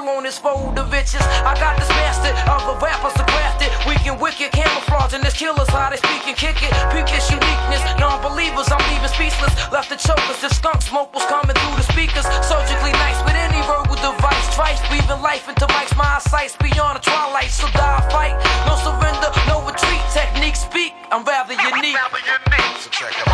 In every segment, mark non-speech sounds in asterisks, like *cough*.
Real on this fold of bitches. I got this master of a rapper so crafted. Weak and wicked, camouflaging this killers. How they speak and kick it. Peep this uniqueness. Non believers, I'm leaving speechless. Left the chokers. The skunk smoke was coming through the speakers. Surgically nice with any verbal device. Trice breathing life into mics. My sights beyond the twilight. So die fight. No surrender, no retreat. Technique speak. I'm rather unique. So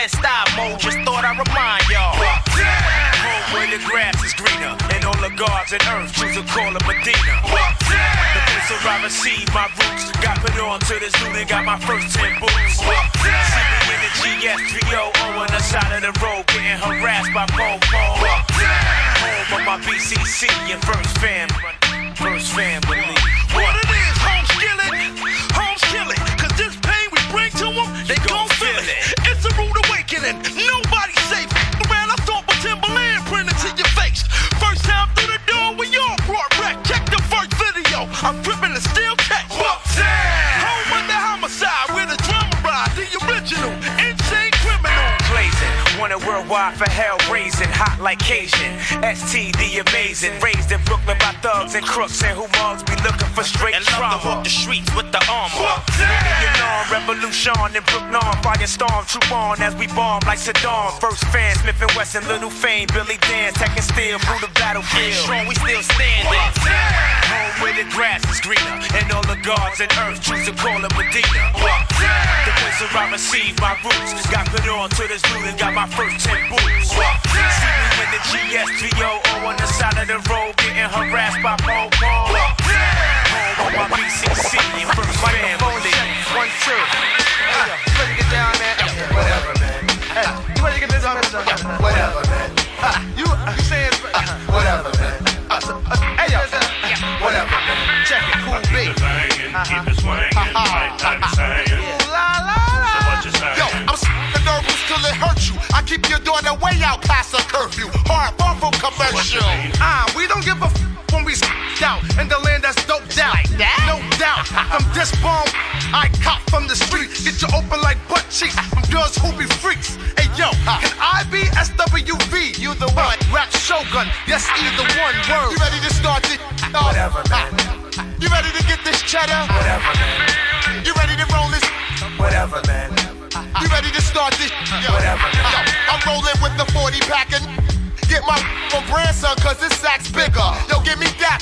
Bad style mode just thought I'd remind y'all Home where the grass is greener and all the gods and earth choose to call it Medina. The place where I received my roots. Got put on to this dude and got my first 10 boots. See me in the GS3O on the side of the road getting harassed by Popo. Home of my BCC and first fam. First family. For hell raising, hot like Cajun. STD amazing, raised in Brooklyn by thugs and crooks and who mugs be looking for straight and love to trauma. walk the streets with the armor Million on revolution in Brooklyn, firestorm, troop on as we bomb like Saddam. First fan, Smith and Wesson, Little Fame, Billy Danze, taking steel through the battlefield. strong we still standing Home where the grass is greener and all the gods and earth choose to call it Medina. The place where I received my roots. Got put on to this dude and got my first 10 boots. See me in the GS3O on the side of the road getting harassed by Paul. Home on my BCC and first family. One, two. You ready to get down, man? Whatever, man. Hey, you ready to get this on? Whatever, What you saying? Yo, I'm the nervous till it hurts you. I keep your daughter way out past a curfew. Hard, far from commercial. Ah, we don't give a f when we out in the land that's doped out. Like that? No doubt. From this bomb, I cop from the street. Get you open like butt cheeks from girls who be freaks. Hey yo, can I be SWV? You the one. Rap Shogun. Yes, either the one word. You ready to start it? Whatever, man. You ready to get this cheddar? Whatever, man. You ready to roll this? Whatever, man. You ready to start this? Yo, Whatever. yo, I'm rolling with the 40 pack and get my from grandson cause this sack's bigger. Yo, give me that.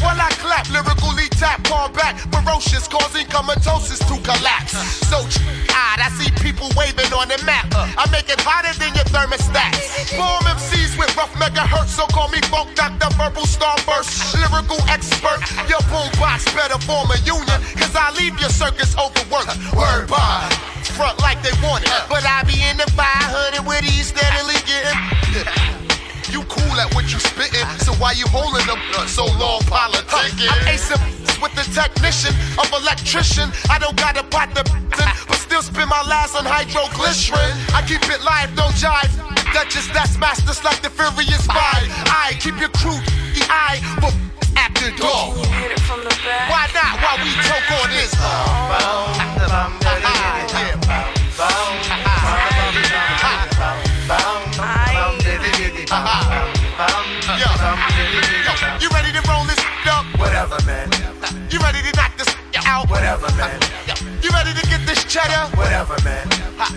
While I clap, lyrically tap, palm back, ferocious, causing comatosis to collapse. So odd, I see people waving on the map. I make it hotter than your thermostat. Form MCs with rough megahertz, so call me Funk Doctor, verbal starburst, lyrical expert. Your boombox better form a union, cause I leave your circus overworked. Word by front like they want it. But I be in the 500 with these steadily getting. You cool at what you spittin', so why you holding them so long politicking? I'm with the technician of electrician. I don't got a pot to but still spend my last on hydroglycerin. I keep it live, no jive. Duchess, that's masters like the Furious Five. I keep your crew, the eye, but after dark. Hit it from the back. Why not? While we choke on this. Out? Whatever, man. You ready to get this cheddar? Whatever, man.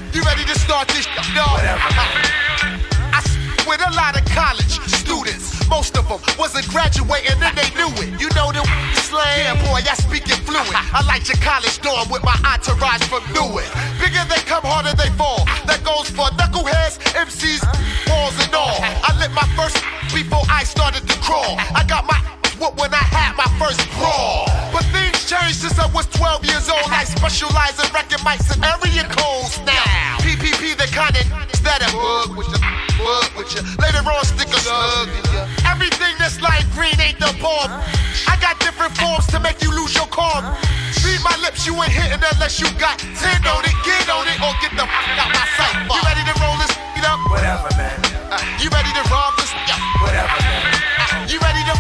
You ready to start this dog? Whatever. man. I with a lot of college students. Most of them wasn't graduating and they knew it. You know the slang? Yeah, boy, I speak it fluent. I like your college dorm with my entourage from Newark. Bigger they come, harder they fall. That goes for knuckleheads, MCs, balls and all. I lit my first before I started to crawl. I got my what when I had my first brawl. But things changed since I was 12 years old. I specialize in wrecking mics and area codes now. PPP, the kind of that a bug with you, bug with you. Later on, stick a slug in you. Everything that's like green ain't the bomb. I got different forms to make you lose your calm. Read my lips, you ain't hitting unless you got 10 on it, get on it, or get the fuck out my sight. You ready to roll this up? Whatever, man. Uh, you ready to rob this? Yeah. Whatever, man. Uh, you ready to?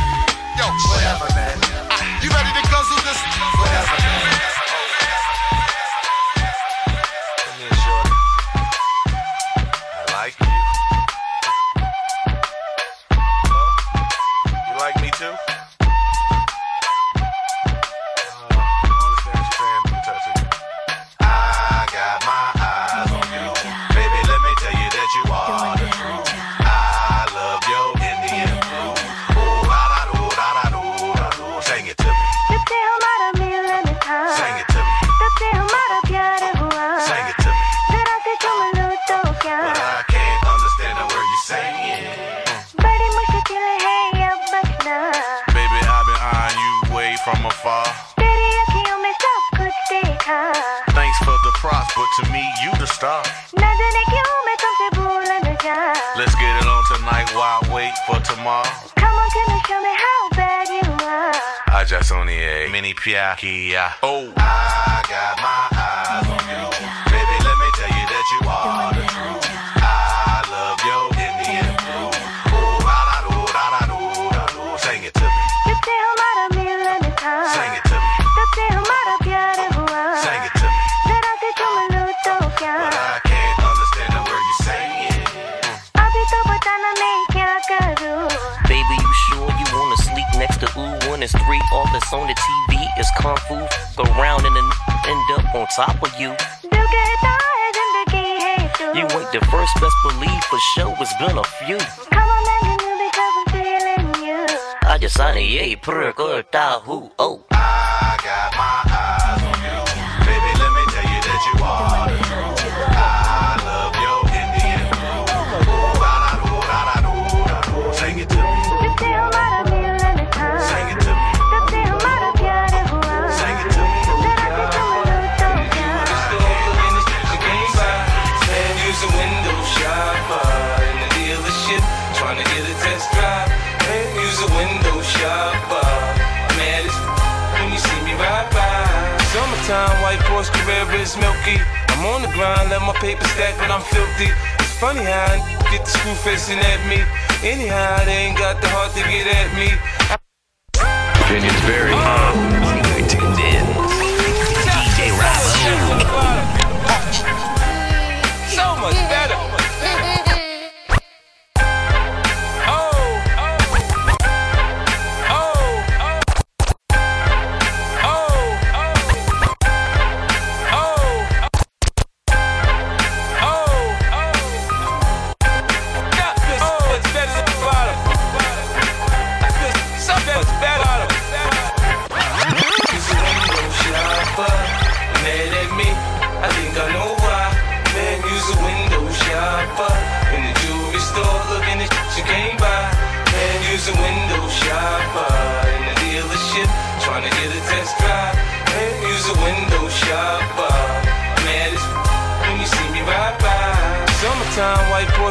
Yo, Whatever, man. Uh, you ready to guzzle this? For sure. It's been a few. Come on, man, you because I'm feeling you. I just signed a yay, per who. Oh. My paper stack, but I'm filthy. It's funny how I get the screw facing at me. Anyhow, they ain't got the heart to get at me. Opinions vary. Oh.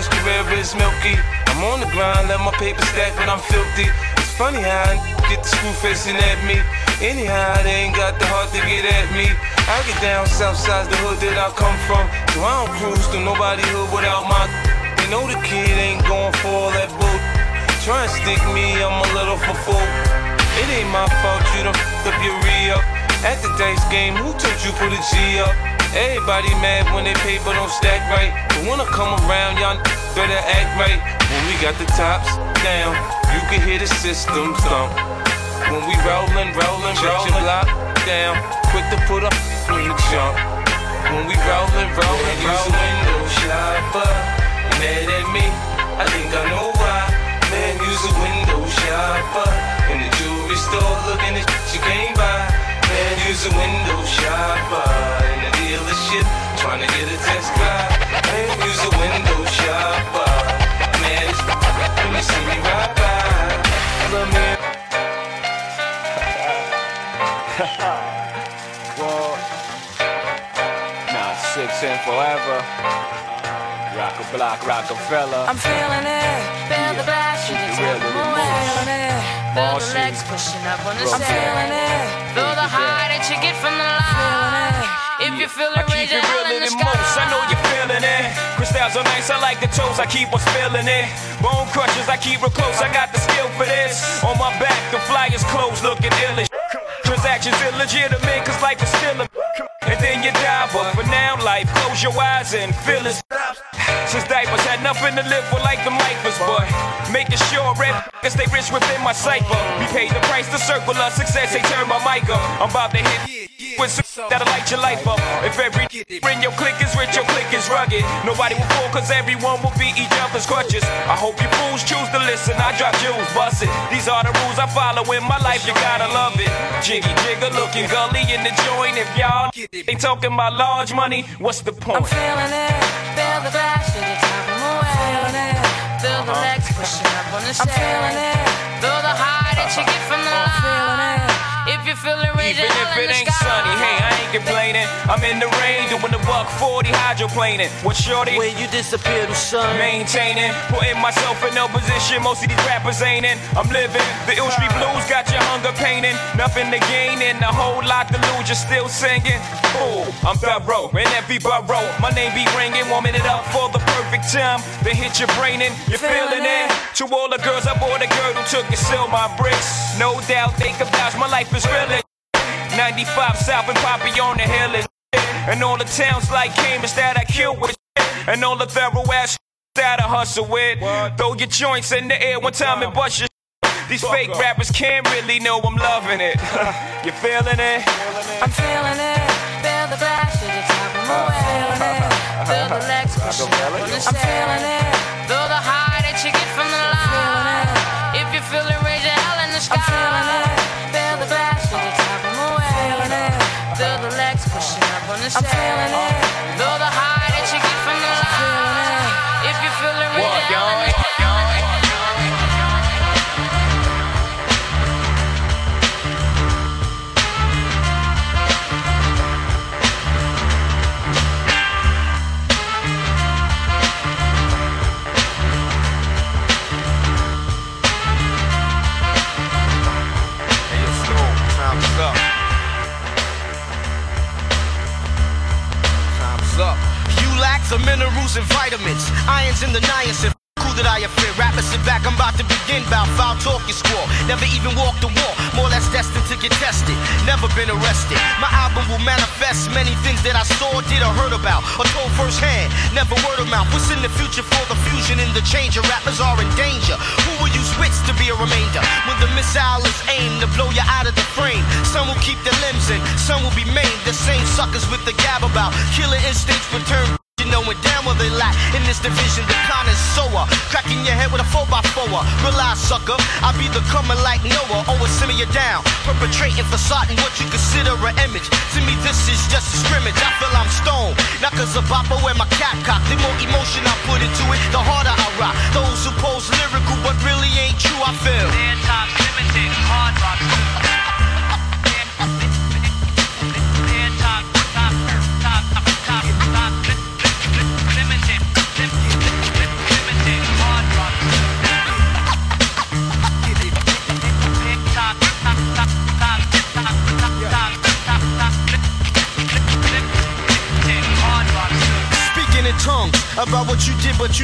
White Porsche Carrera is milky. I'm on the grind, let my paper stack, but I'm filthy. It's funny how I get the screw facing at me. Anyhow, they ain't got the heart to get at me. I get down south side, the hood that I come from. So I don't cruise through nobody hood without my. They know the kid ain't going for all that bull. Try and stick me, I'm a little for full. It ain't my fault you done f***ed up your re-up. At the dice game, who told you put a G up? Everybody mad when they paper don't stack right. I come around, y'all better act right. When we got the tops down, you can hear the system thump. When we rollin', rollin', rollin', block down, quick to put up when you jump. When we rollin', rollin', rollin'. window shopper. Mad at me, I think I know why. Man, use a window shopper in the jewelry store, looking at shit you can't buy. Man, use a window shopper in the dealership, trying to get a test drive. Man, use a window shopper. Man, it's you see me ride by. Love me. Well, nah, six in forever. Rock a block, Rockefeller. I'm feeling it. Feel the glass, you Keep can it real with it, feeling it. Feel the legs pushing up on the. I'm feeling it. Feel the high that you get from the line. If you feel I it, keep raise it realer in the most. I know you're feeling it. Crystals are nice, I like the toes. I keep on spilling it. Bone crushers, I keep real close. I got the skill for this. On my back, the flyers closed, looking ill as Transactions illegitimate, cause life is still a and then you die, but for now, life, close your eyes and feel it. Since diapers had nothing to live for like them lifers, but making sure red can stay rich within my cipher. We paid the price to circle of success, they turn my mic up. I'm about to hit with some that'll light your life up. If every in your click is rich, your click is rugged. Nobody will fall, cause everyone will be each other's crutches. I hope you fools choose to listen, I drop jewels, bust it. These are the rules I follow in my life, you gotta love it. Jiggy jigger looking gully in the joint. If y'all ain't talking about large money, what's the point? I'm feeling it. Feel the glass, you can tell I'm feeling it. Feel the uh-huh. legs pushing up on the I'm feeling it. Feel the high that you get from the line. Even if it ain't sunny, hey, I ain't complaining. I'm in the rain doing the buck 40 hydroplaning. What shorty? Where you disappear to sun. Maintaining, putting myself in no position. Most of these rappers ain't in. I'm living. The ill street blues got your hunger painting. Nothing to gain and a whole lot to lose. You're still singing. Ooh, I'm thorough in every borough. My name be ringing, warming it up for the perfect time. Then hit your brain and you're feeling it. To all the girls, I bought a girl who took and sell my bricks. No doubt they could vouch my life is real. 95 South and Poppy on the hill is And all the towns like Cambridge that I kill with And all the thorough ass *laughs* that I hustle with Throw your joints in the air one time and bust your *laughs* These fake rappers can't really know I'm loving it *laughs* You feeling it? I'm feeling it. Feel the glass, you can tell I'm feeling it. Uh-huh. Feel the legs pushing up on the I'm feeling it. Feel the high that you get from the line. If you feel it, raise your hell in the sky. I'm feeling it.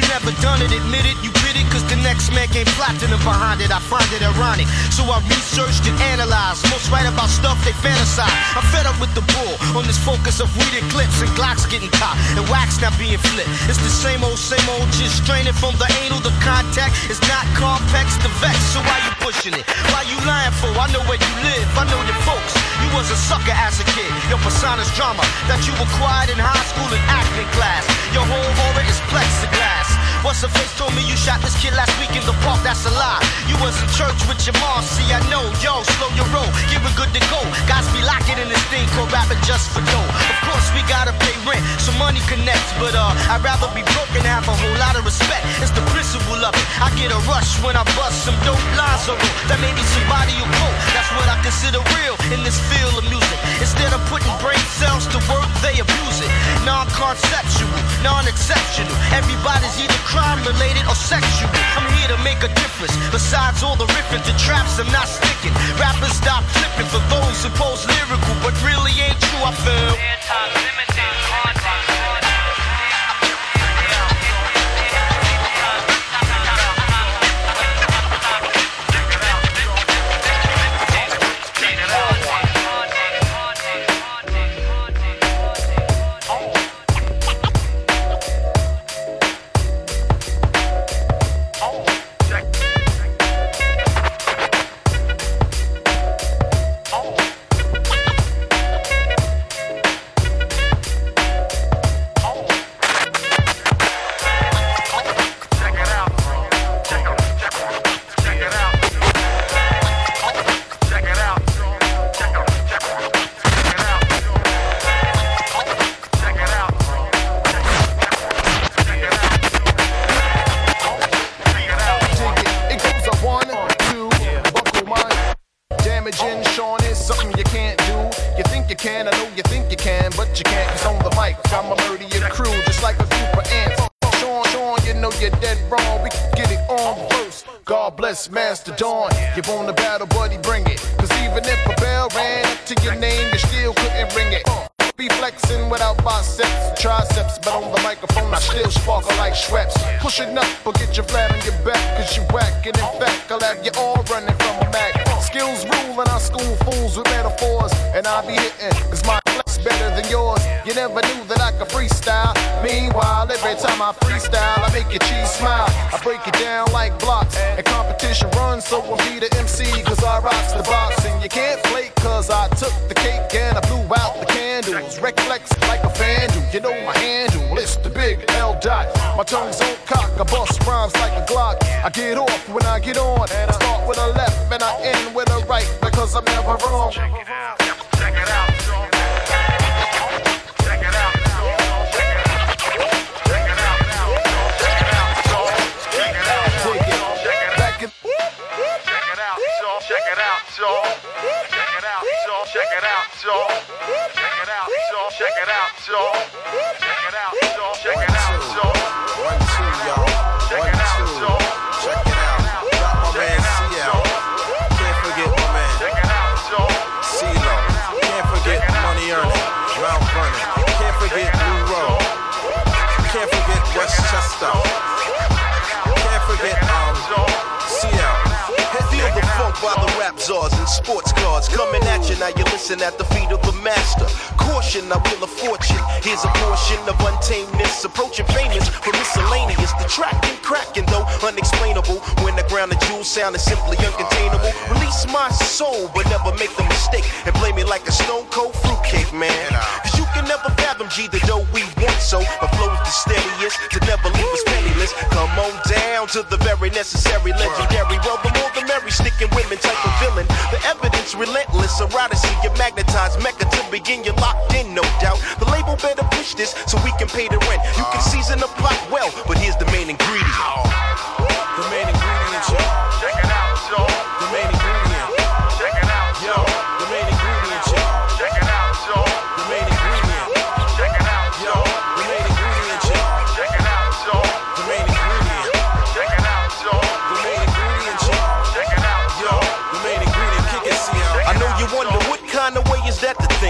Never done it. Admit it, you bit it, cause the next man came platinum behind it. I find it ironic. So I researched and analyzed. Most write about stuff they fantasize. I'm fed up with the bull on this focus of weeded clips and Glocks getting caught and wax not being flipped. It's the same old, same old, just straining from the anal. The contact is not complex, the vex. So why you pushing it? Why you lying for? I know where you live, I know your folks. You was a sucker as a kid. Your persona's drama that you acquired in high school and acting class. Your whole aura is plexiglass. What's the face told me you shot this kid last week in the park? That's a lie. You was in church with your mom. See, I know. Yo, slow your roll. Give it good to go. Guys be locking in this thing called rapping just for dough. Of course, we gotta pay rent, so money connects. But uh, I'd rather be broke and have a whole lot of respect. It's the principle of it. I get a rush when I bust some dope lines or that maybe somebody will quote. That's what I consider real in this field of music. Instead of putting brain cells to work, they abuse it. Non-conceptual, non-exceptional. Everybody's either crime related or sexual. I'm here to make a difference. Besides all the riffing to traps, I'm not sticking. Rappers stop flipping for those who pose lyrical, but really ain't true. I feel. Chester. Can't forget, um, CL. Feel the funk by the rap czars and sports cars coming at you. Now you listen at the feet of the master. Caution, I will of fortune. Here's a portion of untameness, approaching famous for miscellaneous. The track and cracking though unexplainable. When the ground the jewels sound is simply uncontainable. Release my soul, but never make the mistake and play me like a stone cold fruitcake, man. Cause you can never fathom G the dough we want so. My flow's the steadiest to never leave us penniless. Come on down to the very necessary legendary. Well, the more the merry, sticking women type of villain. The evidence relentless, eroticy, you magnetized mecca to begin, you're locked in, no doubt. The label better push this so we can pay the rent. You can season the plot well, but here's the main ingredient. The main ingredient. Check it out, yo.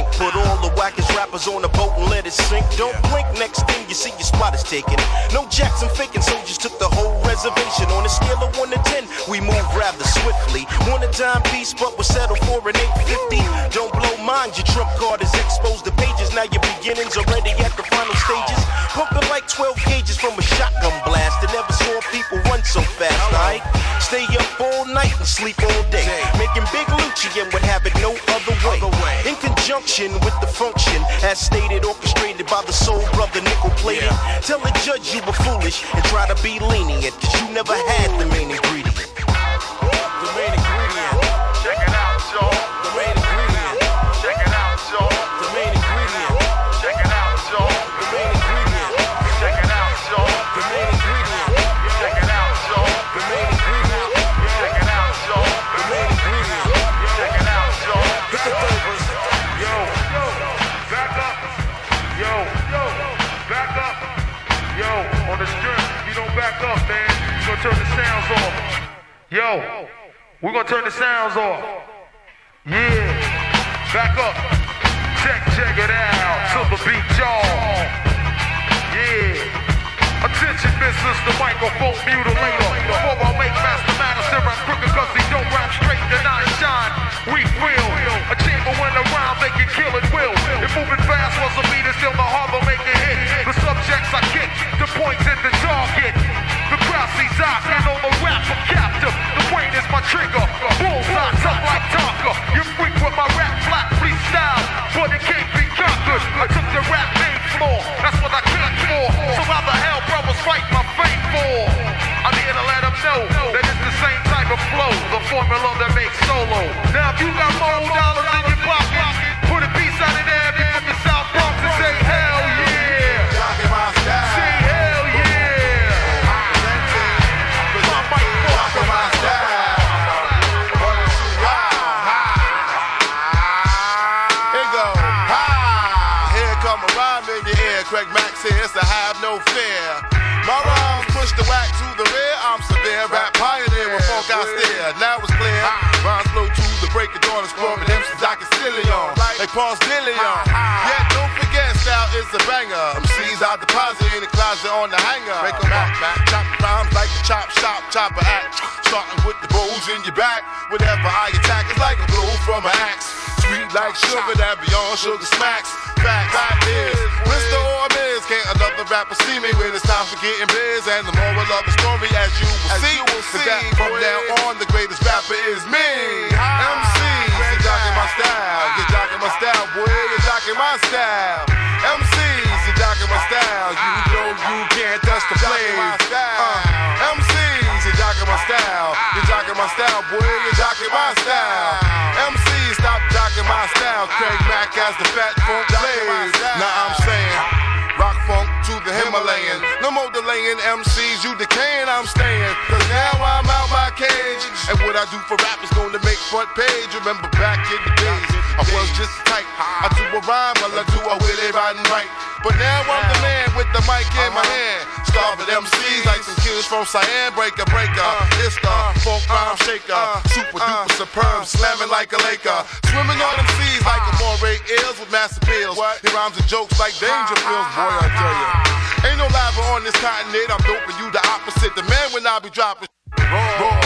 Think? Put all the wackest rappers on a boat and let it sink. Don't blink, next thing you see your spot is taken. No Jackson faking soldiers took the whole reservation. On a scale of 1 to 10, we move rather swiftly. Want a timepiece, but we'll settle for an 850. Don't blow mind, your trump card is exposed to pages. Now your beginnings already at the final stages. Pumping like 12 gauges from a shotgun blast. I never saw people run so fast, alright? Stay up and sleep all day. Making big Lucci and would have it no other way. In conjunction with the function, as stated, orchestrated by the soul brother nickel plated. Tell the judge you were foolish and try to be lenient, cause you never had the main ingredient. Yo, we're gonna turn the sounds off. Yeah, back up. Check, check it out. The beat, y'all. Yeah. Attention, Mrs. The microphone mutilator. Before I make master matter, still rap crooked cause he don't rap straight, then I shine. We feel a chamber when around, they can kill it will. If moving fast was a it's still the harbor make a hit. The subjects I kick, the points at the target. The crowd sees I and on the rapper captive. The brain is my trigger. Bullseye, tough like Tonka. You freak with my rap flat freestyle, but it can't be conquered. I took the rap main floor, that's what I came for. So how the hell brothers fight my fame for? I'm here to let them know that it's the flow, the formula that makes solo. Now if you got more dollars in your pocket, put a piece out of there if from the South Bronx and say hell yeah. Say hell yeah. My my Here go. Ha! Here come a rhyme in your ear. Craig Mack's here, so have no fear. My rhymes push the whack to the rear. To the break of dawn, exploring MCs I can still on. Like Paul's Dillion. Yet don't forget, style is a banger. MCs I deposit in the closet on the hanger. Break 'em up, chop rhymes like a chop shop, chopper act. Starting with the bows in your back. Whenever I attack, it's like a blow from an axe. Sweet like sugar that beyond sugar smacks. Fact, fact is, Mr. Ormiz can't another rapper see me when it's time for getting biz. And the moral of the story, as you will see, Cause that from now on, the greatest rapper is me. MCs, you're jocking my style. You're jocking my style, boy. You're jocking my style. MCs, you're jocking my style. You know you can't touch the flame. Uh, MCs, you're jocking my style. You're jocking my style, boy. You're jocking my style. MCs, stop jocking my style. Craig Mack as the fat funk plays. Now I'm saying. Rock funk to the Himalayan. No more delaying MCs, you decaying, I'm staying. Cause now I'm out my cage. And what I do for rap is gonna make front page. Remember back in the I was just tight. I do a rhyme while I do a Willie riding right. But now I'm the man with the mic in my hand. Starving MCs like some kids from Cyan. Breaker, breaker. Uh, it's the uh, funk uh, rhyme shaker. Super duper superb, slamming like a Laker. Swimming on them seas like a moray eels with massive pills. He rhymes and jokes like danger pills, boy, I tell you. Ain't no lava on this continent. I'm doping you the opposite. The man when I be dropping raw.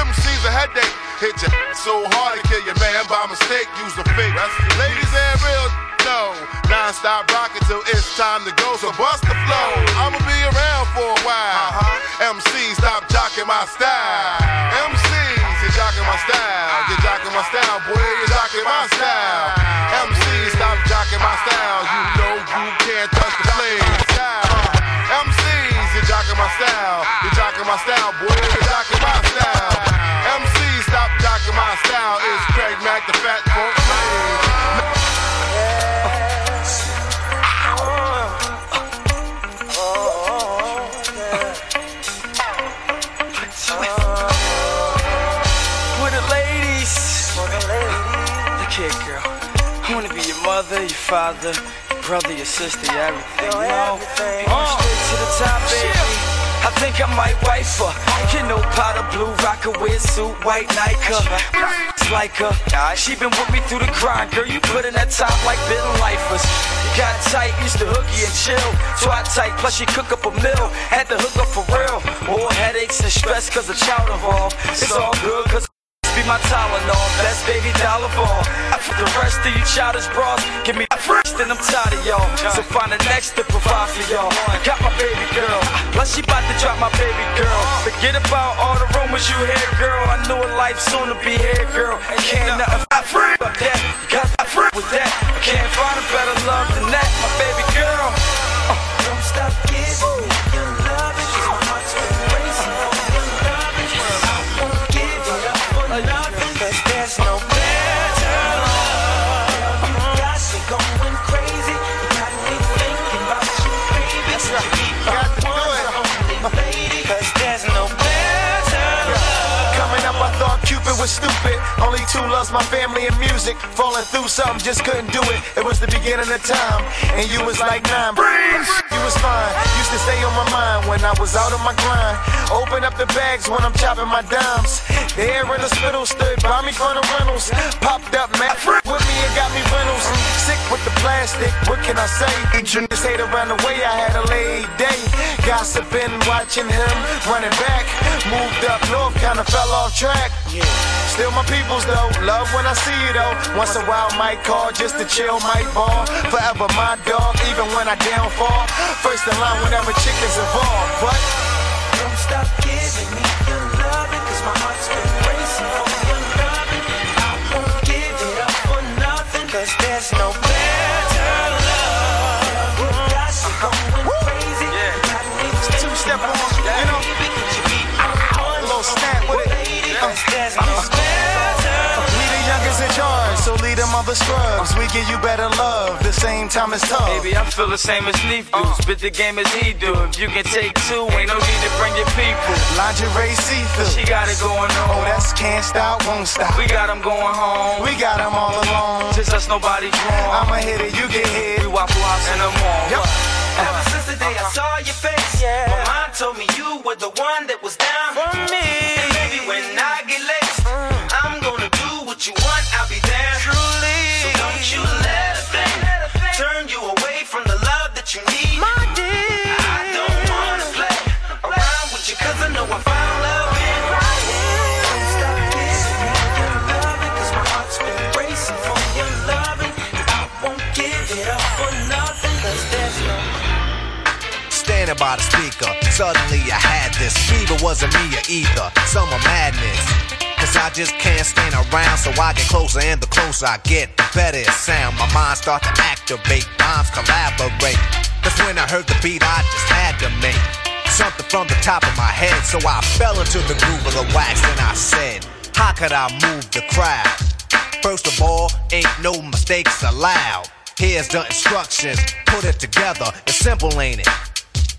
MC's a headache. Hit you so hard to kill your man by mistake. Use a fake. Ladies and real no. Non-stop rockin' till it's time to go. So bust the flow. I'ma be around for a while. Uh-huh. MC, stop jocking my style. MCs, you're jocking my style. You're jocking my style, boy. You're jocking my style. MC, stop jocking my style. You know you can't touch the flame. Style. MCs, you're jocking my style. Uh, you're jocking my style, boy. Father, brother, your sister, your everything. You know? On straight to the top, baby. I think I might wife her. You know, powder blue, rock a weird suit, white Nike. It's like her. She been with me through the grind, girl. You put in that time like bitten lifers. Got tight, used to hooky and chill. Twat tight, plus she cook up a meal. Had to hook up for real. More headaches and stress cause of child involved. It's all good cause my Tylenol, best baby dollar ball. The rest of you childish bras, give me first and I'm tired of y'all. So find the next to provide for y'all. I got my baby girl, plus she about to drop my baby girl. Forget about all the rumors you hear, girl. I know a life soon to be here, girl. And can't nothing I free up that. Got that free with that. I can't find a better love than that, my baby girl. Uh, don't stop giving music. Falling through something, just couldn't do it. It was the beginning of time, and you was like nine. You was fine. Used to stay on my mind when I was out of my grind. Open up the bags when I'm chopping my dimes. There in the spittle stood by me from the rentals. Popped up, man, with me and got me rentals. Sick with the plastic, what can I say? Just hate around the way I had a late day. Gossiping, watching him running back. Moved up north, kinda fell off track. Still my peoples though, love when I see you though. Once a while might call just to chill, might ball. Forever my dog, even when I downfall. First in line whenever chickens involved, but Don't stop giving me your loving, cause my heart's been racing for your loving. I won't give it up for nothing, cause there's no better love. Step on, you know. A little snap with it. Uh, there's no better We the youngest in charge, so lead them other scrubs. We give you better love, the same time as tough. Baby, I feel the same as Neef do. Spit the game as he do. If you can take two, ain't no need to bring your people. Lingerie see-through. She got it going on. Oh, that's can't stop, won't stop. We got them going home. We got them all alone. Just us, nobody's wrong. I'ma hit it, you get hit. We waffle house in the morning. Yup. Ever since the day I saw your face, my mind told me you were the one that was down suddenly I had this fever. Wasn't me or either, summer madness. Cause I just can't stand around, so I get closer, and the closer I get, the better it sound. My mind start to activate, rhymes collaborate. That's when I heard the beat I just had to make. Something from the top of my head, so I fell into the groove of the wax, and I said, How could I move the crowd? First of all, ain't no mistakes allowed. Here's the instructions, put it together. It's simple, ain't it?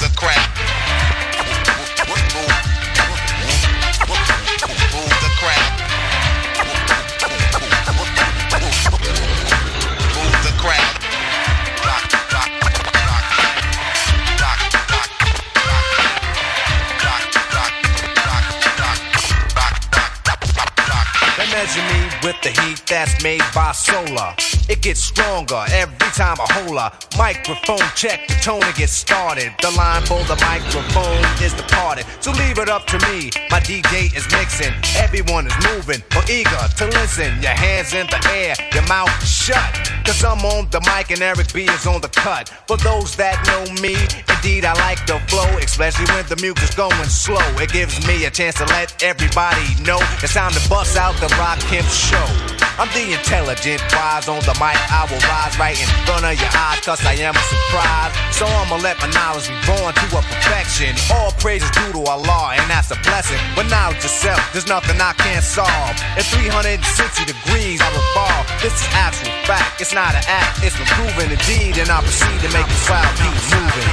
the crowd. That's made by solar. It gets stronger every time I hold a microphone check. The tone to get started. The line for the microphone is departed. So leave it up to me. My DJ is mixing. Everyone is moving or eager to listen. Your hands in the air, your mouth shut. Cause I'm on the mic and Eric B is on the cut. For those that know me, indeed I like the flow, especially when the music's going slow. It gives me a chance to let everybody know it's time to bust out the Rakim show. I'm the intelligent wise on the mic. I will rise right in front of your eyes, cause I am a surprise. So I'ma let my knowledge be born to a perfection. All praise is due to Allah, and that's a blessing. But knowledge itself, there's nothing I can't solve. At 360 degrees, I revolve. This is actual fact. It's not an act, it's been proven indeed, and I proceed to make the crowd keep moving.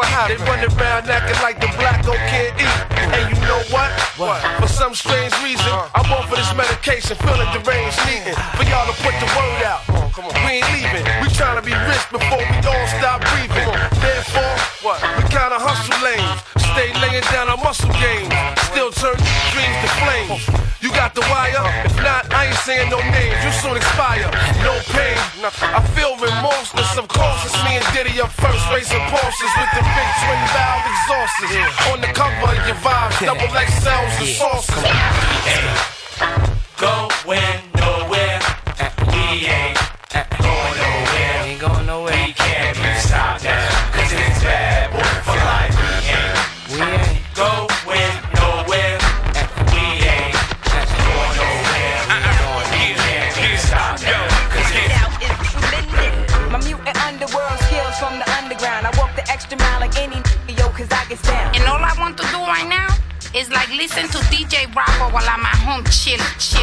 What happened? They running around acting like the black don't can't eat. And you know what? What? For some strange reason, uh-huh. I'm on for this medication, feeling deranged, needing for y'all to put the word out. Come on, We ain't leaving. We trying to be rich before we all stop breathing. Therefore, what? We kinda hustle lanes. Stay laying down our muscle games. Still turn dreams to flames. You got the wire? If not, I ain't saying no names. You soon expire. No pain. I feel racing Porsches with the big twin valve exhausts. On the cover of your vibes, double XLs and sauces. 亲亲。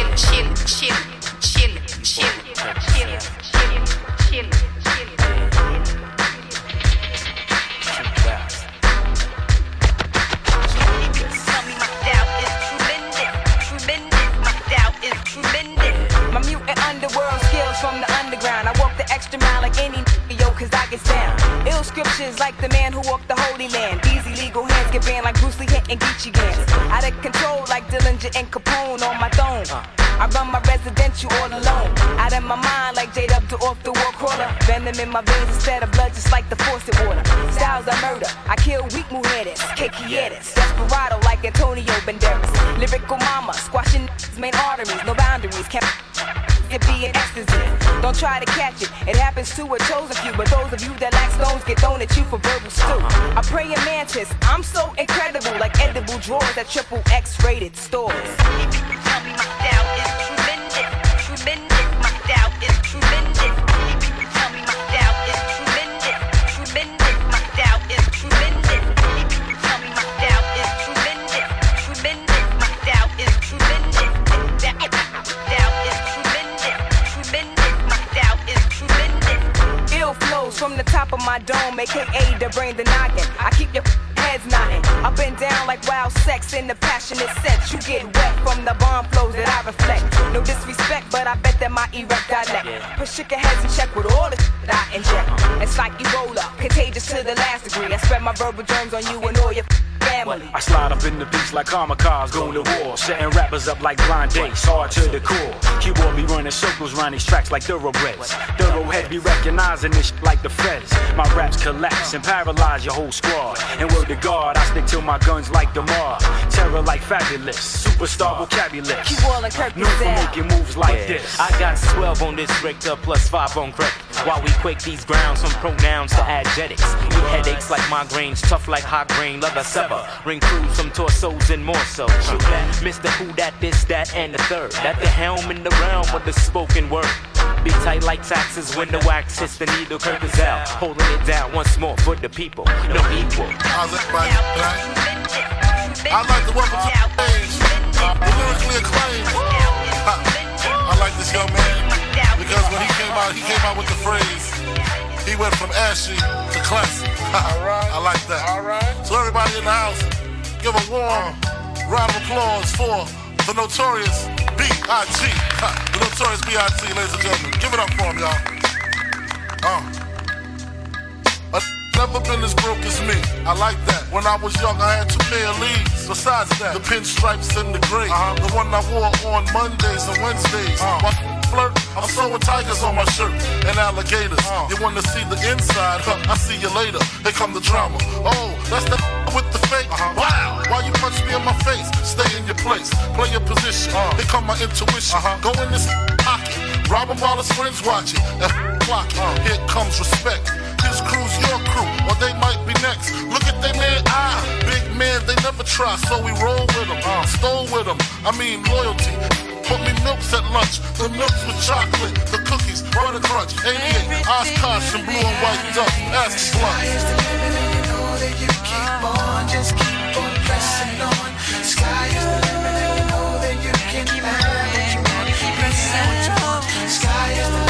For verbal stew. I pray in mantis. I'm so incredible, like edible drawers at triple X I keep your heads nodding, up and down like wild sex in the passionate sex. You get wet from the bomb flows that I reflect. No disrespect, but I bet that my erect dialect. Put chicken heads in check with all the that I inject. It's like Ebola, contagious to the last degree. I spread my verbal germs on you and all your family. I slide up in the beach like kamikaze, going to war. Setting rappers up like blind dates, hard to the core. Keyboard be running circles around these tracks like thoroughbreds. Thoroughhead be recognizing this shit like the feds. My raps collapse and paralyze your whole squad. And word to God, I stick to my guns like the Mar. Terror like fabulous, superstar vocabulary. Keep all the curtains Known for making moves like this. I got 12 on this Richter plus 5 on credit. While we quake these grounds from pronouns to adjectives. We headaches like migraines, tough like high grain, leather sever. Ring crews, some torsos and more so. Shoot that, Mr. Who that, this, that, and the third. At the helm in the realm of the spoken word. Be tight like taxes when the wax hits the needle curtains out. Holding it down once more for the people. No equal. How's everybody tonight? I'd like to welcome to the stage the lyrically acclaimed. I like this young man because when he came out, he came out with the phrase. He went from ashy to classy. *laughs* I like that. All right. So everybody in the house, give a warm round of applause for the notorious B.I.G. *laughs* The notorious B.I.G. Ladies and gentlemen, give it up for him, y'all. Uh. Never been as broke as me. I like that. When I was young, I had two pair of leads. Besides that, the pinstripes and the gray. The one I wore on Mondays and Wednesdays. While flirt, I'm sewing tigers on my shirt and alligators. Uh. You wanna see the inside? Huh, I see you later. Here come the drama. Oh, that's the with the fake. Uh-huh. Wow. Why you punch me in my face? Stay in your place. Play your position. Uh. Here come my intuition. Uh-huh. Go in this pocket. Rob him while his friends watching. Clock it. Uh. Here comes respect. His crew's your crew, or they might be next. Look at they man eye. Big man, they never try, so we roll with them. Stole with them. I mean, loyalty. Put me milks at lunch. The milks with chocolate. The cookies, butter crunch. 88, Oshkosh, and blue and white duck. Ask the blunt. Just keep on pressing on. Sky is the limit, and you know that you can have what you want. Be what you want. Sky is the limit,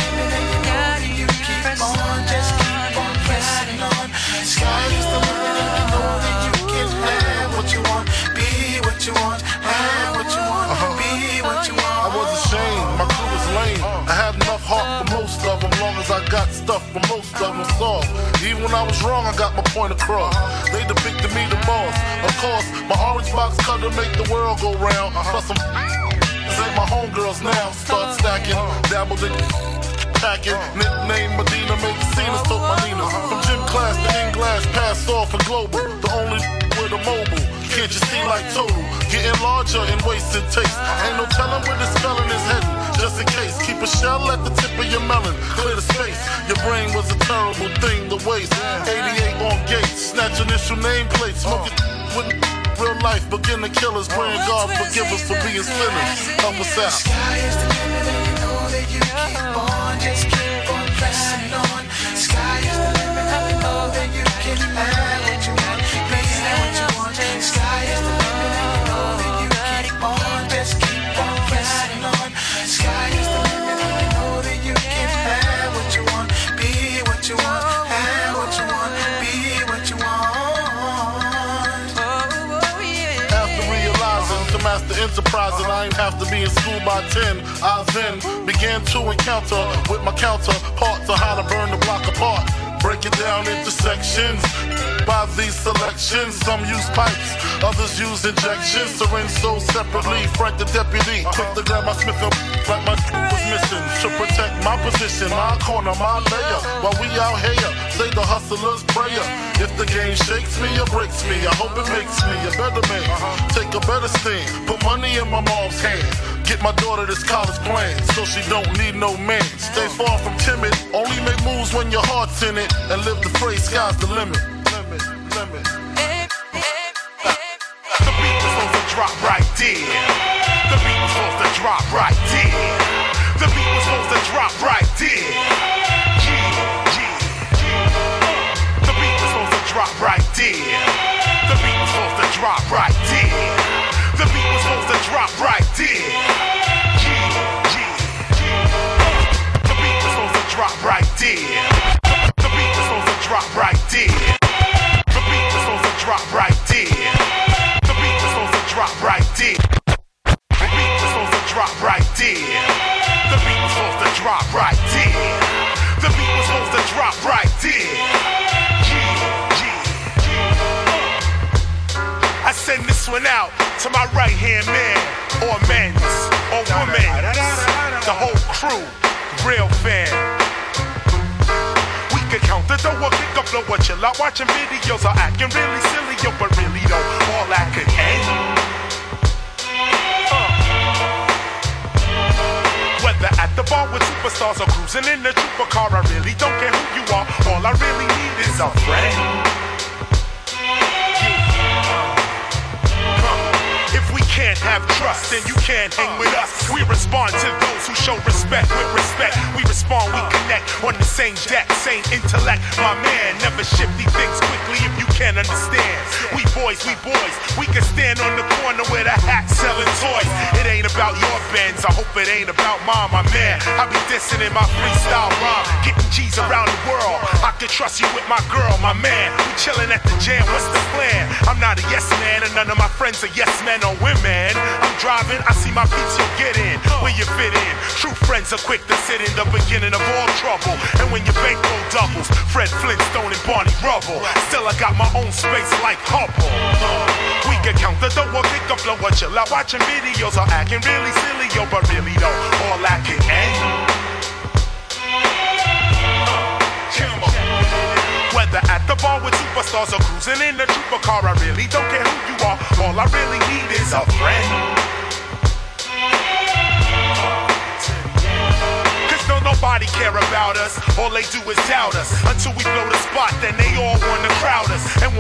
stuff for most of them solved. Even when I was wrong, I got my point across. They depicted me the boss. Of course, my orange box cutter make the world go round. Uh-huh. Plus some this *laughs* ain't my homegirls now. Start stacking, uh-huh. dabbled in *laughs* packing. Uh-huh. Nickname Medina, make the scenes, took my Nina. From gym class to in glass, passed off for global. The only with a mobile. Can't you see like total? Getting larger in wasted taste. Ain't no telling where this felon is heading. Just in case, keep a shell at the tip of your melon. Clear the space. Your brain was a terrible thing to waste. 88 on gates, snatch initial nameplates. Smoking *laughs* with *laughs* real life. Begin to kill us. Praying God forgive us for being sinners. Help us out. Sky is the limit, and you know that you keep uh-huh. on. Just keep on pressing on. Sky is the limit, and you know that you can to be in school by 10. I then began to encounter with my counterparts on how to burn the block apart. Break it down into sections. By these selections, some use pipes, others use injections. Syringe sold separately. Frank the deputy, quick to grab my Smith and like my was missing. To protect my position, my corner, my layer. While we out here, say the hustler's prayer. If the game shakes me or breaks me, I hope it makes me a better man. Take a better stand, put money in my mom's hand. Get my daughter this college plan, so she don't need no man. Stay far from timid, only make moves when your heart's in it, and live the phrase sky's the limit. There. The beat was supposed to drop right there. The beat was supposed to drop right there. Yeah, yeah. The beat was supposed to drop right there. The beat was supposed to drop right there. The beat was supposed to drop right there. Drop right there. The beat was supposed to drop right there. Yeah. Uh. I send this one out to my right hand man, or men's, or women's, the whole crew, real fan. We can count the dough, kick up blow, what chill out watching videos, or acting really silly, yo, but really though, all that could end. At the bar with superstars or cruising in the trooper car, I really don't care who you are. All I really need is a friend. Uh, if we can't have trust, then you can't hang with us. We respond to those who show respect with respect. We respond, we connect on the same deck, same intellect. My man, never shift these things quickly if you can't understand. We boys, we boys, we can stand on the corner with a hat selling toys. It ain't about your bends, I hope it ain't about mine, my man. I be dissing in my freestyle rhyme, getting G's around the world. I can trust you with my girl, my man. We chilling at the jam, what's the plan? I'm not a yes man, and none of my friends are yes men or women. I'm driving, I see my beats, you get in, where you fit in. True friends are quick to sit in the beginning of all trouble. And when your bankroll doubles, Fred Flintstone and Barney Rubble. Still, I got my own space like Hubble. We can count the dough or kick a flow or chill out watching videos or acting really silly, yo, but really though, all that can end. Eh? The bar with superstars or cruising in the trooper car, I really don't care who you are. All I really need is a friend. Cause nobody care about us. All they do is doubt us. Until we blow the spot, then they all wanna crowd us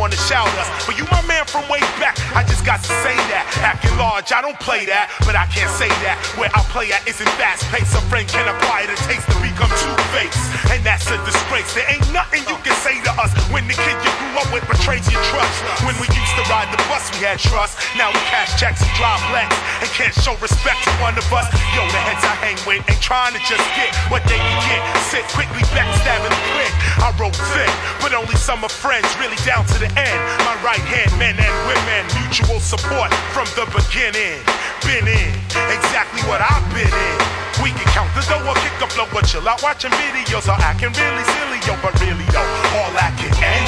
wanna shout us. But you my man from way back, I just got to say that. Acting large, I don't play that, but I can't say that. Where I play at isn't fast paced. A friend can apply the taste to become two faced. And that's a disgrace. There ain't nothing you can say to us when the kid you grew up with betrays your trust. When we used to ride the bus, we had trust. Now we cash checks and drive Lex and can't show respect to one of us. Yo, the heads I hang with ain't trying to just get what they can get. Sit quickly backstabbing click. I wrote thick, but only some of friends really down to the end. My right hand men and women, mutual support from the beginning. Been in exactly what I've been in. We can count the dough or kick a flow or chill out watching videos or acting really silly, yo, but really though, all I can end.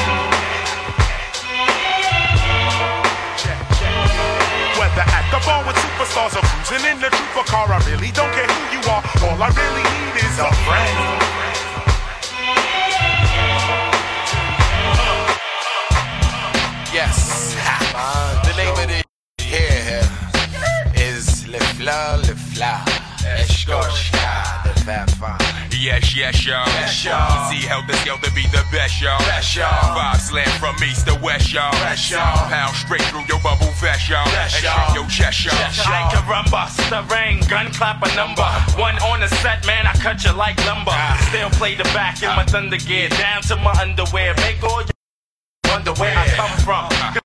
Whether at the bar with superstars or cruising in the trooper car, I really don't care who you are. All I really need is a friend. Yes. the name of the here is Le Fleur, Le Fleur. Escorcha, the Fat Fine. Yes, yes, y'all. Yes, y'all. See how the skill to be the best, y'all. Best, y'all. Five slam from east to west, y'all. Best, y'all. Pound straight through your bubble vest, y'all. Best, y'all. your chest, y'all. I can rumba, rain, gun clap a number. One on the set, man, I cut you like lumber. Ah. Still play the back in my thunder gear, down to my underwear. Make all your wonder where I come from.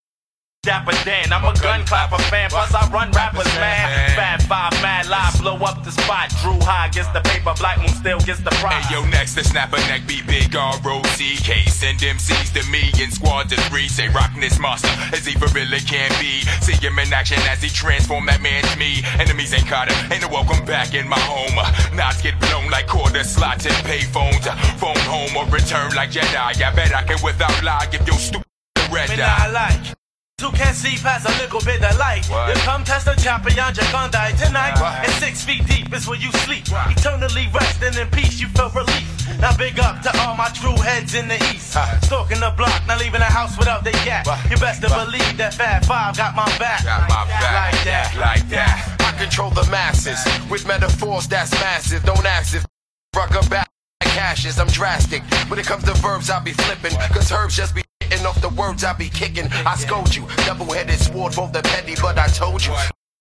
Dapper Dan, I'm a gun clapper fan, plus I run rappers, man. Fat five, mad live, blow up the spot. Drew high gets the paper, Black Moon still gets the prize. Hey, yo, next, the snapper neck be big R-O-C-K. Send MCs to me in squad to three. Say, rockin' this monster as he for really can be. See him in action as he transform that man to me. Enemies ain't caught him, ain't no welcome back in my home. Knots get blown like quarter slots and payphones. Phone home or return like Jedi. I bet I can without lie give your stupid red eye. not like. Two can't see past a little bit of light. What? You come test the champion, you're gonna die tonight. What? And six feet deep is where you sleep. Eternally resting in peace, you feel relief. Now big up to all my true heads in the east. Stalking the block, not leaving the house without they gat. You best to believe that Fat Five got my back. Got my back. Like that. Like that. I control the masses with metaphors that's massive. Don't ask if rugger back like hashes. I'm drastic. When it comes to verbs, I be flipping. Cause herbs just be hitting off the words I be kicking. I scold you. Double headed sword, both the petty, but I told you.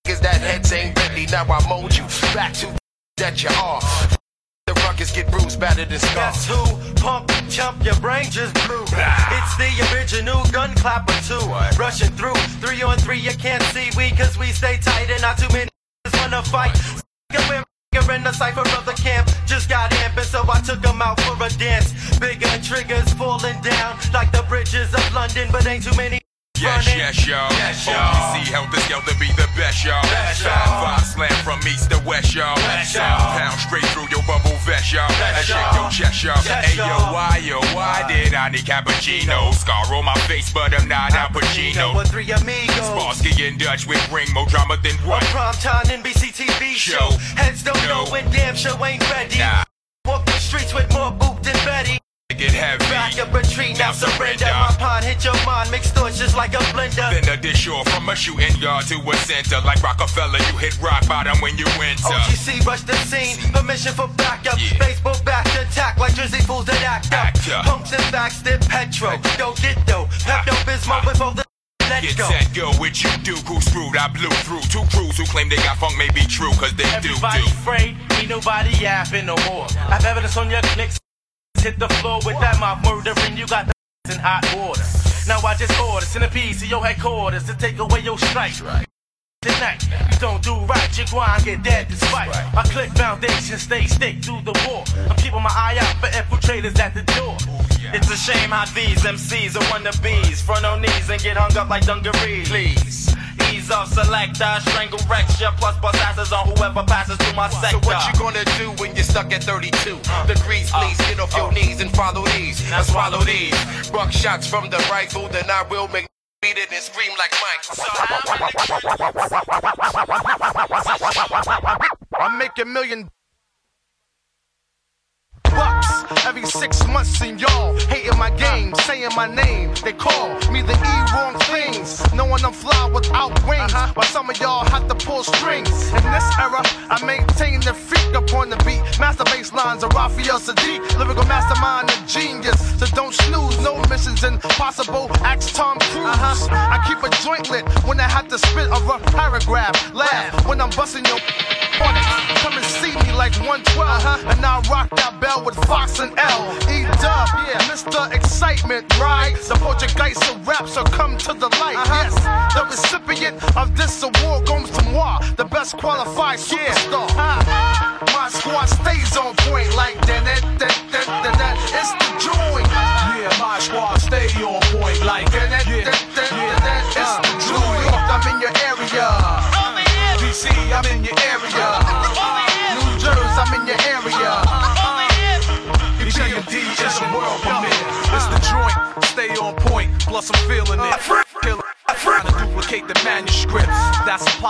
Is that heads ain't ready. Now I mold you. Back to that you are. The ruckus get bruised, battered and Guess scarred. who? Pump, chump, your brain just blew. It's the original gun clapper too. Rushing through, three on three, you can't see we cause we stay tight and not too many wanna fight. In the cipher of the camp, just got amping, so I took them out for a dance. Bigger triggers falling down like the bridges of London, but ain't too many. Yes, yes, y'all. Yes, y'all. you see how the skill to be the best, y'all. Five five slam from east to west, y'all. Sound pound straight through your bubble vest, y'all. That shake your chest, y'all. Hey yo, why yo, why did I need cappuccino? Scar on my face, but I'm not Al Pacino. With three amigos. Sparsky in Dutch with ring more drama than what? Prime time NBC TV show. Heads don't know when damn show ain't ready. Walk the streets with more boot than Betty. Get heavy. Back up retreat, now surrender. My pond hit your mind, mixed thoughts just like a blender. Then a dish or from a shooting yard to a center. Like Rockefeller, you hit rock bottom when you enter. OGC rush the scene, permission for backup. Baseball back attack like Jersey fools that act up. Punks and backs, dip petro. Go get though. Pepto Bismol before the. Let's Get go. set, go with you, do who screwed. I blew through two crews who claim they got funk may be true, cause they do Everybody do. afraid, ain't nobody yapping no more. I've evidence on your clicks. Hit the floor with that mouth murdering. You got the in hot water. Now I just order centipede to your headquarters to take away your strike. Tonight, you don't do right, your grind get dead despite. I click foundation stay stick through the war. I'm keeping my eye out for infiltrators at the door. It's a shame how these MCs are wannabes. Front on knees and get hung up like dungarees. Please. Ease off selector, strangle recture, plus bust asses on whoever passes through my sector. So what you gonna do when you're stuck at 32 uh, degrees? Uh, please get off your uh. knees and follow these. Now swallow these. Buck shots from the rifle, then I will make beat it and scream like Mike. I'm making million bucks every six months, and y'all hating my game, saying my name. They call me the E wrong things, knowing I'm fly without wings. Uh-huh. While some of y'all have to pull strings. In this era, I maintain the freak upon the beat. Master bass lines of Raphael Saadiq, lyrical mastermind and genius. So don't snooze, no missions impossible. Ask Tom Cruise. Uh-huh. I keep a joint lit when I have to spit a rough paragraph. Laugh when I'm busting your Come and see me like 112. And I rock that bell with Fox and L. E dub, yeah, Mr. Excitement, right? The Portuguese of rap, so come to the light. Uh-huh. Yes, the recipient of this award goes to moi, the best qualified superstar. My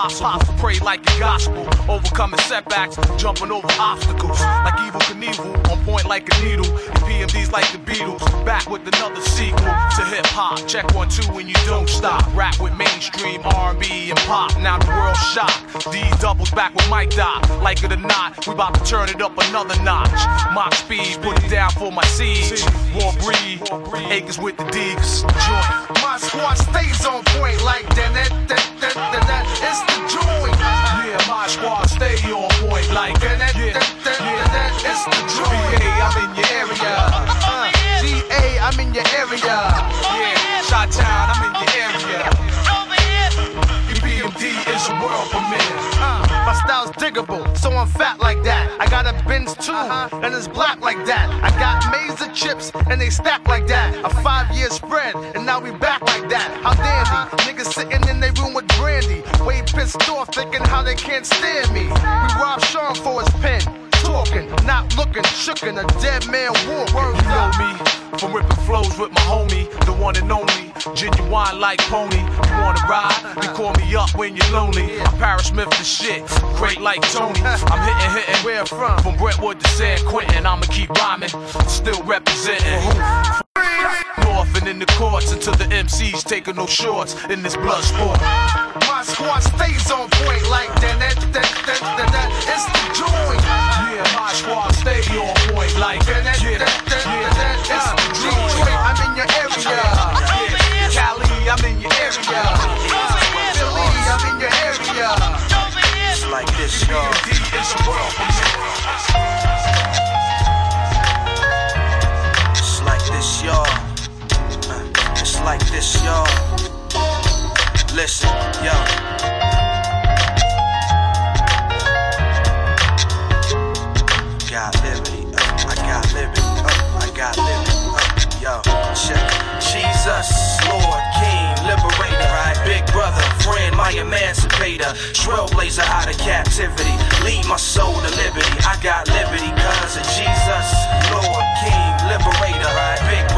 impossible. Pray like a gospel, overcoming setbacks, jumping over obstacles. Like Evel Knievel, on point like a needle. EPMD's like the Beatles, back with another sequel to hip hop. Check one, two, and you don't stop. Rap with mainstream R&B and pop. Now the world's shocked. D doubles back with Mike Doc. Like it or not, we about to turn it up another notch. Mock speed, put it down for my siege. War breed, acres with the D, 'cause it's the joint. My squad stays on point like that, that, that, that, that, that. It's the. Yeah, my squad stay on point like that, that, that. It's the joint. VA, I'm in your area. GA, I'm in your area. Diggable, so I'm fat like that. I got a Benz too, and it's black like that. I got Mazer chips, and they stack like that. A five year spread, and now we back like that. How dandy, niggas sitting in their room with brandy. Way pissed off, thinking how they can't stand me. We robbed Sean for his pen. Talking, not looking, shookin' a dead man walk. You know me from ripping flows with my homie, the one and only, genuine like pony. You wanna ride? Then call me up when you're lonely. I'm Paris Smith the shit, great like Tony. I'm hitting, hitting. Where from? From Brentwood to San Quentin, I'ma keep rhyming, still representing. North and in the courts until the MCs taking no shorts in this blood sport. My squad stays on point like that, that, that, that, that, that. It's the joint. Yeah, my squad stay on point like that, that, that, that, that, that. It's the joint. I'm in your area. I'm in your area. Philly, I'm in your area. It's like this, y'all. It's like this, y'all. It's like this, y'all. Listen, yo. My emancipator. trailblazer out of captivity. Lead my soul to liberty. I got liberty cause of Jesus, Lord, King, Liberator, Big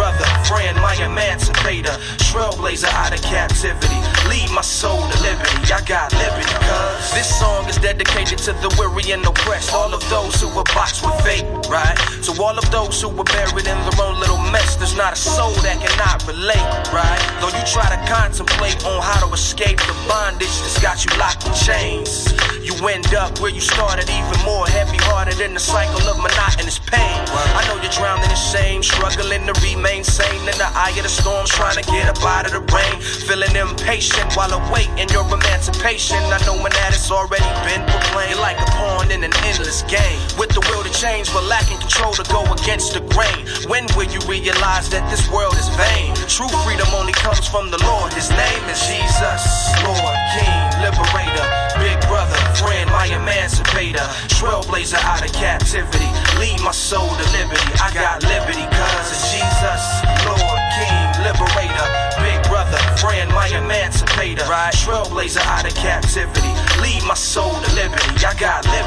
Friend, my emancipator. Trailblazer out of captivity. Lead my soul to liberty. I got liberty cause this song is dedicated to the weary and oppressed. All of those who were boxed with fate, right? To all of those who were buried in their own little mess. There's not a soul that cannot relate, right? Though you try to contemplate on how to escape the bondage that's got you locked in chains. You end up where you started, even more heavy hearted in the cycle of monotonous pain. I know you're drowning in shame, struggling to remain sane in the eye of the storm, trying to get up out of the rain. Feeling impatient while awaiting your emancipation. I know when that has already been proclaimed, like a pawn in an endless game. With the will to change, but lacking control to go against the grain. When will you realize that this world is vain? True freedom only comes from the Lord. His name is Jesus, Lord, King, Liberator, Brother, friend, my emancipator, trailblazer out of captivity. Lead my soul to liberty. I got liberty cause of Jesus, Lord, King, Liberator, Big Brother, friend, my emancipator, right? trailblazer out of captivity. Lead my soul to liberty. I got liberty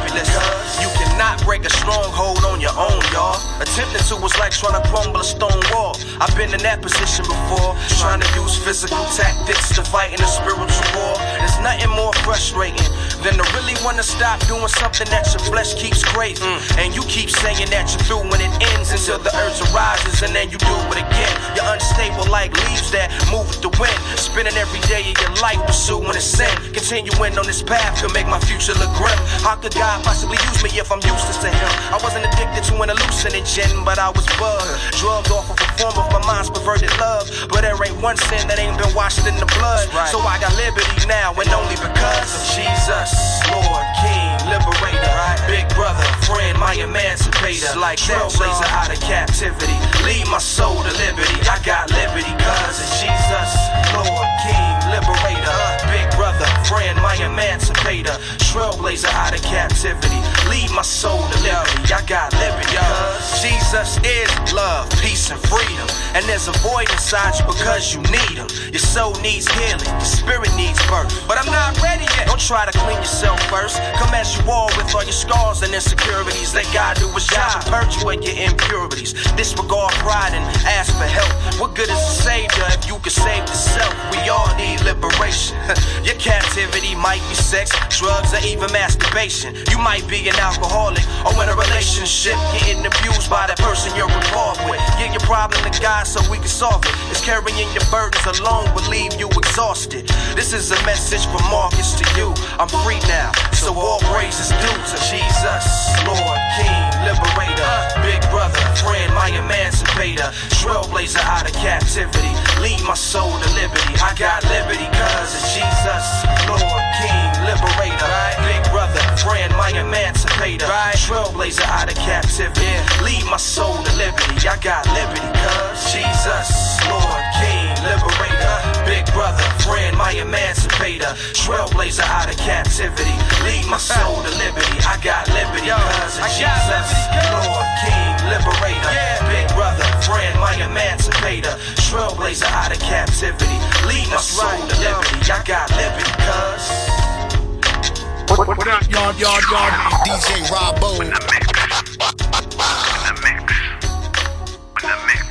you cannot break a stronghold on your own, y'all. Attempting to was like trying to crumble a stone wall. I've been in that position before, trying to use physical tactics to fight in a spiritual war. There's nothing more frustrating than to really want to stop doing something that your flesh keeps craving. Mm. And you keep saying that you're through when it ends until the urge arises and then you do it again. You're unstable like leaves that move with the wind. Spending every day of your life pursuing a sin. Continuing on this path could make my future look grim. How could God possibly use me if I'm useless to Him? I wasn't addicted to an hallucinogen, but I was bugged. Drugged off of a form of my mind's perverted love. But there ain't one sin that ain't been washed in the blood. So I got liberty now, and only because of Jesus, Lord, King, Liberator, Big Brother, friend, my emancipator. Like trailblazer out of captivity. Lead my soul to liberty. I got liberty cause of Jesus, Lord, King, Liberator, uh, Brother, friend, my emancipator. Trailblazer out of captivity. Lead my soul to liberty. I got liberty Jesus is love, peace, and freedom. And there's a void inside you because you need him. Your soul needs healing, your spirit needs birth. But I'm not ready yet. Don't try to clean yourself first. Come as you are with all your scars and insecurities. Let God do his job, perpetuate your impurities. Disregard pride and ask for help. What good is a savior if you can save yourself? We all need liberation. *laughs* your captivity might be sex, drugs, or even masturbation. You might be an alcoholic or in a relationship getting abused by the person you're involved with. Give your problem to God so we can solve it. It's carrying your burdens alone will leave you exhausted. This is a message from Marcus to you. I'm free now, so all praise is due to Jesus, Lord, King, Liberator, Big Brother, friend, my emancipator, trailblazer out of captivity. Lead my soul to liberty. I got liberty cause of Jesus, Lord, King, Liberator, Big Brother, friend, my emancipator, trailblazer out of captivity. Lead my soul to liberty. I got liberty cause Jesus, Lord, King, Liberator, Big Brother, friend, my emancipator, trailblazer out of captivity. Lead my soul to liberty. I got liberty cause of Jesus, Lord, King, Liberator, yeah. Big Brother, brand my emancipator, trailblazer out of captivity. Lead my soul right, to liberty. I got liberty, cuz. What, up, yard, yard, yard? DJ Robbo. In the mix. In the mix. In the mix.